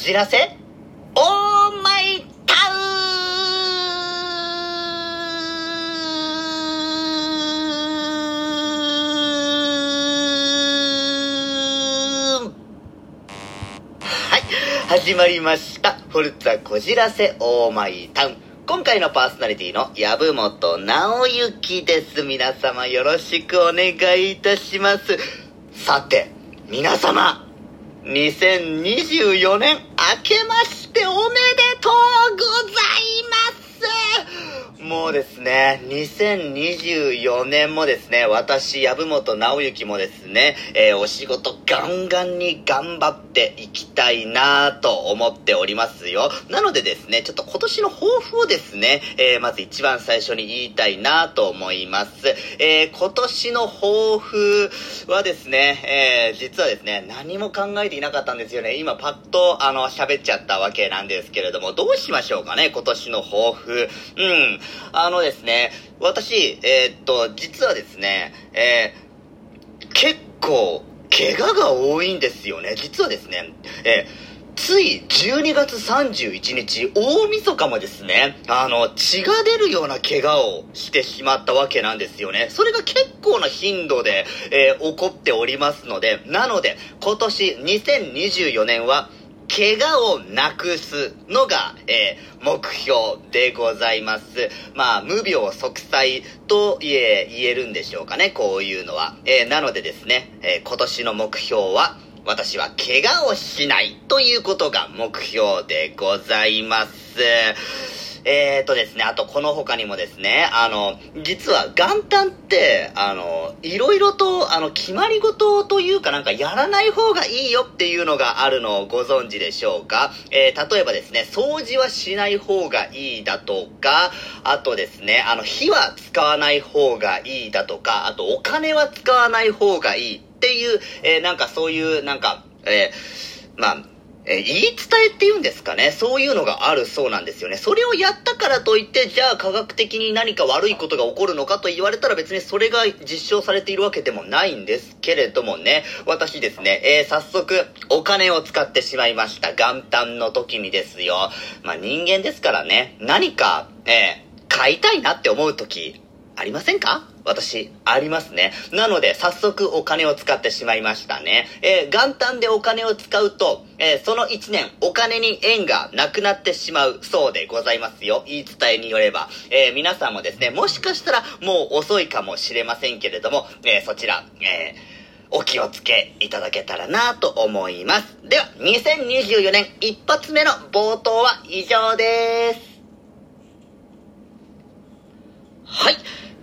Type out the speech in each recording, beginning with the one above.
じらせ？オーマイタウンはい、始まりました。フォルツァこじらせオーマイタウン。今回のパーソナリティの籔本直之です。皆様よろしくお願いいたします。さて、皆様、2024年明けましておめでとうございます。もうですね、2024年もですね、私、籔本直之もですね、えーお仕事ガンガンに頑張っていきたいなと思っておりますよ。なのでですね、ちょっと今年の抱負をですね、えーまず一番最初に言いたいなと思います。えー今年の抱負はですね、え実はですね、何も考えていなかったんですよね。今パッと、あの、喋っちゃったわけなんですけれども、どうしましょうかね、今年の抱負。うん。あのですね、私、えーっと、実はですね、えー結構、怪我が多いんですよね。実はですね、えーつい12月31日、大晦日もですね、あの、血が出るような怪我をしてしまったわけなんですよね。それが結構な頻度で、えー起こっておりますので、なので、今年2024年は、怪我をなくすのが、えー目標でございます。まあ、無病息災と言え、言えるんでしょうかね、こういうのは。えーなのでですね、えー今年の目標は、私は怪我をしないということが目標でございます。えーとですね、あとこの他にもですね、あの、実は元旦って、あの、いろいろと、あの、決まり事というかなんかやらない方がいいよっていうのがあるのをご存知でしょうか？えー例えばですね、掃除はしない方がいいだとか、あとですね、あの、火は使わない方がいいだとか、あとお金は使わない方がいいっていう、えーなんかそういう、なんか、えーまあ、え言い伝えっていうんですかね。そういうのがあるそうなんですよね。それをやったからといって、じゃあ科学的に何か悪いことが起こるのかと言われたら別にそれが実証されているわけでもないんですけれどもね。私ですね、えー早速お金を使ってしまいました。元旦の時にですよ。まあ人間ですからね、何か、えー買いたいなって思う時、ありませんか？私、ありますね。なので、早速お金を使ってしまいましたね。えー元旦でお金を使うと、えーその1年、お金に縁がなくなってしまうそうでございますよ。言い伝えによれば。えー皆さんもですね、もしかしたらもう遅いかもしれませんけれども、えそちら、えお気をつけいただけたらなと思います。では、2024年一発目の冒頭は以上です。はい。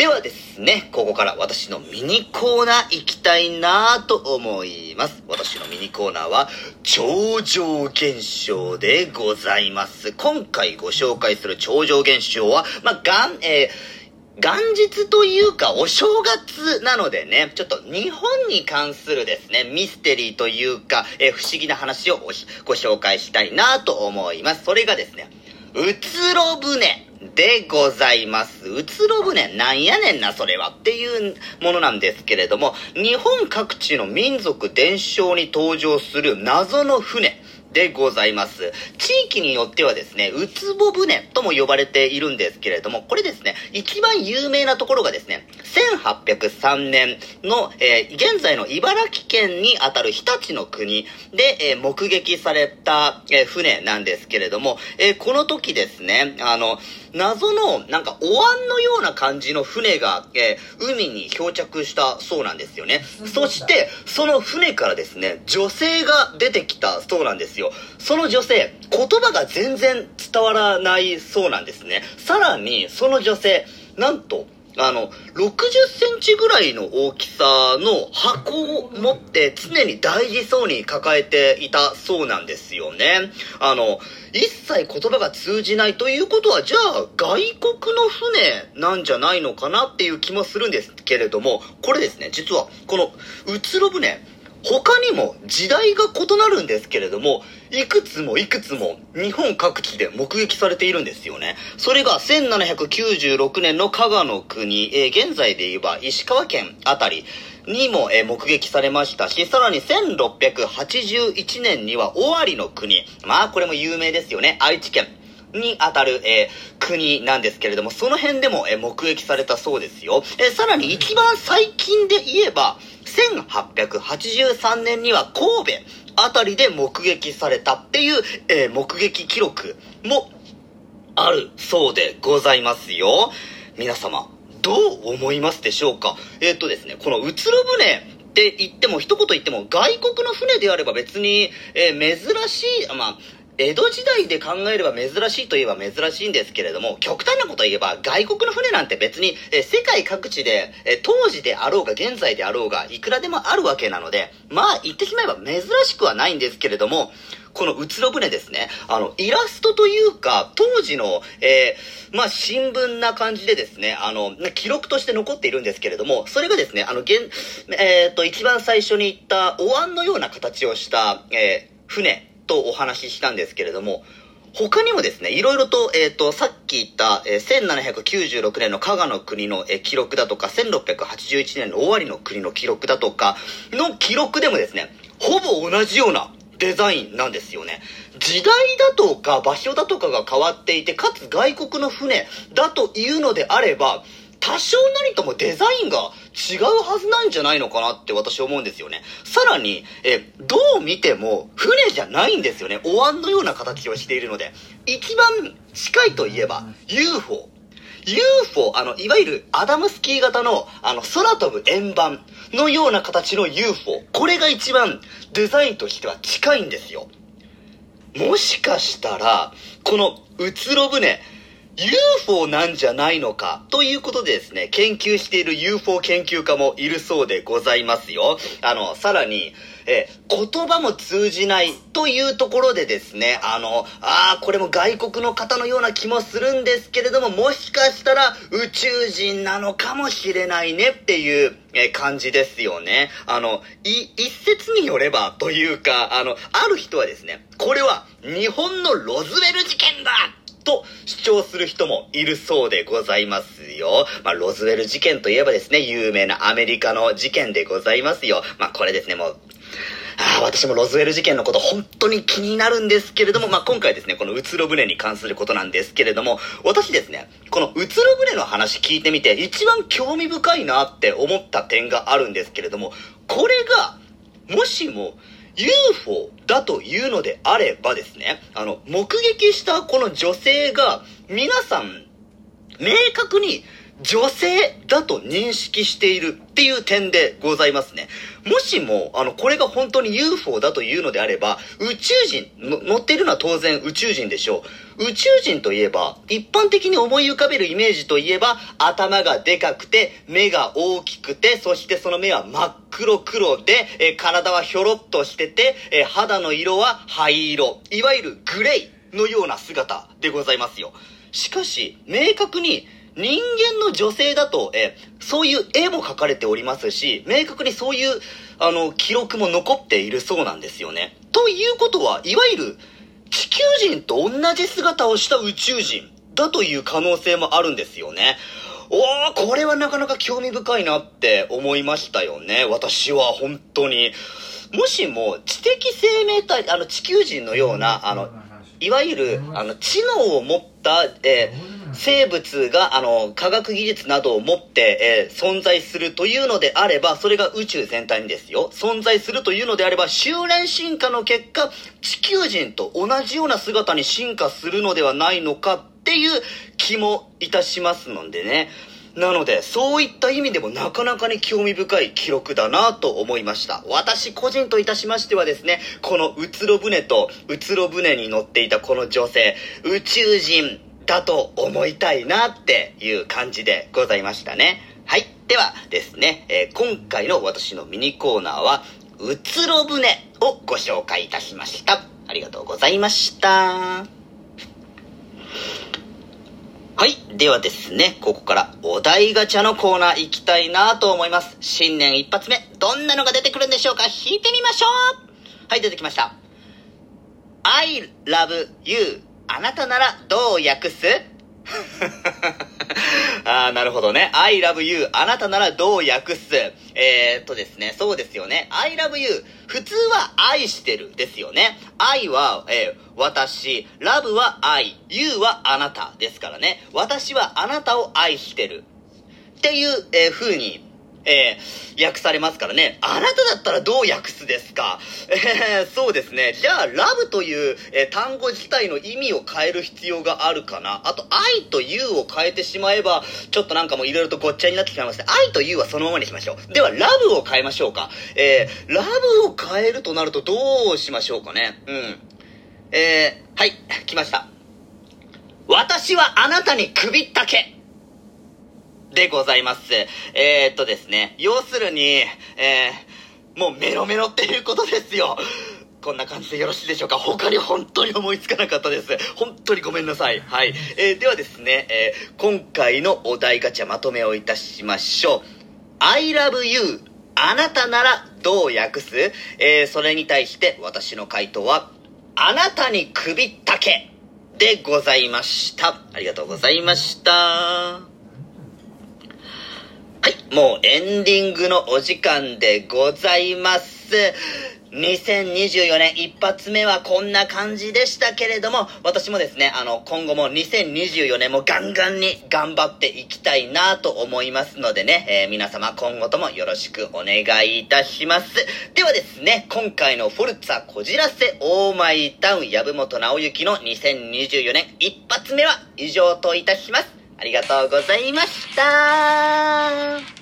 ではですね、ここから私のミニコーナー行きたいなと思います。私のミニコーナーは、超常現象でございます。今回ご紹介する超常現象は、まあ、がん、えー元日というかお正月なのでね、ちょっと日本に関するですね、ミステリーというか、え不思議な話をご紹介したいなと思います。それがですね、うつろ船でございます。うつろ船なんやねんな、それはっていうものなんですけれども、日本各地の民族伝承に登場する謎の船。でございます。地域によってはですね、うつぼ船とも呼ばれているんですけれども、これですね、一番有名なところがですね、1803年の、えー現在の茨城県にあたる日立の国で、えー目撃された、えー船なんですけれども、えこの時ですね、あの、謎の、なんか、お椀のような感じの船が、えー海に漂着したそうなんですよね。そして、その船からですね、女性が出てきたそうなんですよ。その女性、言葉が全然伝わらないそうなんですね。さらに、その女性、なんと、あの、60センチぐらいの大きさの箱を持って常に大事そうに抱えていたそうなんですよね。あの、一切言葉が通じないということは、じゃあ外国の船なんじゃないのかなっていう気もするんですけれども、これですね、実はこのうつろ船、他にも時代が異なるんですけれども、いくつもいくつも日本各地で目撃されているんですよね。それが1796年の加賀の国、えー現在で言えば石川県あたりにも、えー、目撃されましたし、さらに1681年には尾張の国。まあ、これも有名ですよね。愛知県。にあたる、えー、国なんですけれども、その辺でも、えー、目撃されたそうですよ。えー、さらに一番最近で言えば、1883年には神戸あたりで目撃されたっていう、え、目撃記録もあるそうでございますよ。皆様、どう思いますでしょうか？え、っとですね、このうつろ船って言っても、一言言っても、外国の船であれば別に、え、珍しい、まあ、江戸時代で考えれば珍しいといえば珍しいんですけれども、極端なこと言えば外国の船なんて別に、え世界各地で、え当時であろうが現在であろうが、いくらでもあるわけなので、まあ言ってしまえば珍しくはないんですけれども、このうつろ船ですね、あの、イラストというか、当時の、えー、まあ、新聞な感じでですね、あの、記録として残っているんですけれども、それがですね、あの、現、えっ、ー、と、一番最初に言ったお椀のような形をした、えー、船。とお話ししたんですけれども、他にもですね、いろいろと、えっ、ー、と、さっき言った、えー、1796年の加賀の国の、えー、記録だとか、1681年の尾張の国の記録だとかの記録でもですね、ほぼ同じようなデザインなんですよね。時代だとか場所だとかが変わっていて、かつ外国の船だというのであれば、多少なりともデザインが違うはずなんじゃないのかなって私思うんですよね。さらに、え、どう見ても船じゃないんですよね。お椀のような形をしているので。一番近いといえば UFO。UFO、あの、いわゆるアダムスキー型の、あの、空飛ぶ円盤のような形の UFO。これが一番デザインとしては近いんですよ。もしかしたら、このうつろ船、UFO なんじゃないのかということでですね、研究している UFO 研究家もいるそうでございますよ。あの、さらに、え言葉も通じないというところでですね、あの、ああ、これも外国の方のような気もするんですけれども、もしかしたら宇宙人なのかもしれないねっていう、え感じですよね。あの、い、一説によればというか、あの、ある人はですね、これは日本のロズウェル事件だと主張する人もいるそうでございますよ。まあ、ロズウェル事件といえばですね、有名なアメリカの事件でございますよ。まあ、これですね、もう、あ、私もロズウェル事件のこと本当に気になるんですけれども、まあ、今回ですね、このうつろ船に関することなんですけれども、私ですね、このうつろ船の話聞いてみて、一番興味深いなって思った点があるんですけれども、これが、もしも、UFO だというのであればですね、あの、目撃したこの女性が、皆さん、明確に女性だと認識しているっていう点でございますね。もしも、あの、これが本当に UFO だというのであれば、宇宙人、乗っているのは当然宇宙人でしょう。宇宙人といえば、一般的に思い浮かべるイメージといえば、頭がでかくて、目が大きくて、そしてその目は真っ黒黒で、え、体はひょろっとしてて、え、肌の色は灰色。いわゆるグレイのような姿でございますよ。しかし、明確に、人間の女性だと、え、そういう絵も描かれておりますし、明確にそういう、あの、記録も残っているそうなんですよね。ということは、いわゆる、地球人と同じ姿をした宇宙人だという可能性もあるんですよね。おー、これはなかなか興味深いなって思いましたよね。私は本当に。もしも知的生命体、あの地球人のような、あの、いわゆる、あの、知能を持った、えー生物が、あの、科学技術などを持って、えー、存在するというのであれば、それが宇宙全体にですよ、存在するというのであれば、修練進化の結果、地球人と同じような姿に進化するのではないのかっていう気もいたしますのでね。なので、そういった意味でもなかなかに興味深い記録だなと思いました。私個人といたしましてはですね、このうつろ船とうつろ船に乗っていたこの女性、宇宙人だと思いたいなっていう感じでございましたね。はい。ではですね、えー、今回の私のミニコーナーは、うつろ船をご紹介いたしました。ありがとうございました。はい。ではですね、ここからお題ガチャのコーナー行きたいなと思います。新年一発目、どんなのが出てくるんでしょうか？引いてみましょうはい、出てきました。I love you あなたならどう訳す？あー、なるほどね。I love you. あなたならどう訳す？えー、っとですね、そうですよね。I love you. 普通は愛してるですよね。愛は、えー、私。love は愛。you はあなたですからね。私はあなたを愛してる。っていう、えー、風にえー、訳されますからね。あなただったらどう訳すですか？えー、そうですね。じゃあ、ラブという、えー、単語自体の意味を変える必要があるかな？あと、愛と you を変えてしまえば、ちょっとなんかもういろいろとごっちゃになってしまいますね。愛と you はそのままにしましょう。では、ラブを変えましょうか？えー、ラブを変えるとなるとどうしましょうかね？うん。えー、はい、来ました。私はあなたに首ったけ。でございます。えー、っとですね、要するに、えー、もうメロメロっていうことですよ。こんな感じでよろしいでしょうか？他に本当に思いつかなかったです。本当にごめんなさい。はい。えー、ではですね、えー、今回のお題ガチャまとめをいたしましょう。I love you あなたならどう訳す？えー、それに対して私の回答は、あなたに首ったけでございました。ありがとうございました。はい、もうエンディングのお時間でございます。2024年一発目はこんな感じでしたけれども、私もですね、あの、今後も2024年もガンガンに頑張っていきたいなと思いますのでね、えー、皆様今後ともよろしくお願いいたします。ではですね、今回のフォルツァこじらせオーマイタウン籔本直之の2024年一発目は以上といたします。ありがとうございました。